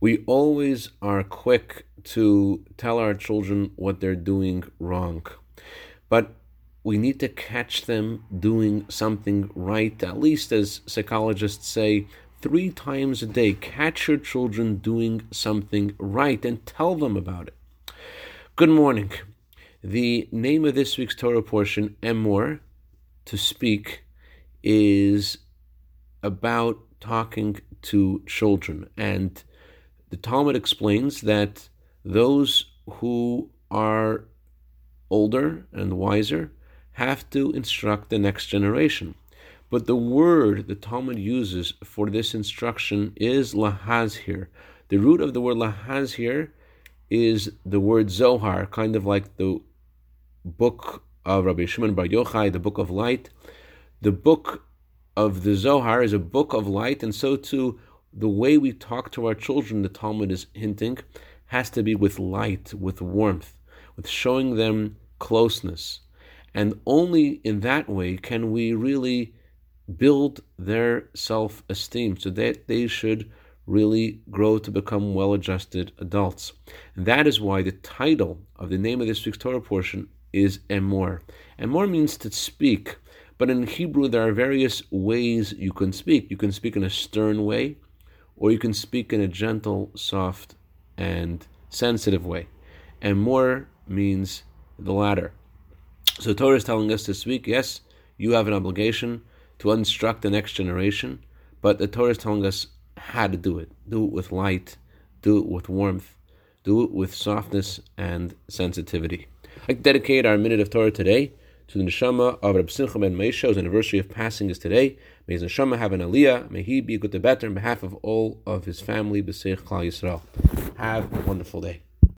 we always are quick to tell our children what they're doing wrong. But we need to catch them doing something right, at least as psychologists say, three times a day. Catch your children doing something right and tell them about it. Good morning. The name of this week's Torah portion, Emor, to speak, is about talking to children. And the Talmud explains that those who are older and wiser have to instruct the next generation. But the word the Talmud uses for this instruction is lahazhir. The root of the word lahazhir is the word Zohar, kind of like the book of Rabbi Shimon Bar Yochai, the book of light. The book of the Zohar is a book of light, and so too the way we talk to our children, the Talmud is hinting, has to be with light, with warmth, with showing them closeness. And only in that way can we really build their self esteem so that they should really grow to become well adjusted adults. And that is why the title of the name of this week's Torah portion is Emor. Emor means to speak, but in Hebrew there are various ways you can speak. You can speak in a stern way, or you can speak in a gentle, soft, and sensitive way. Emor means the latter. So Torah is telling us this week, yes, you have an obligation to instruct the next generation, but the Torah is telling us how to do it. Do it with light, do it with warmth, do it with softness and sensitivity. I dedicate our minute of Torah today to the neshama of Reb Simcha ben Moshe, whose anniversary of passing is today. May his neshama have an aliyah. May he be good to better on behalf of all of his family, B'seich Klal Yisrael. Have a wonderful day.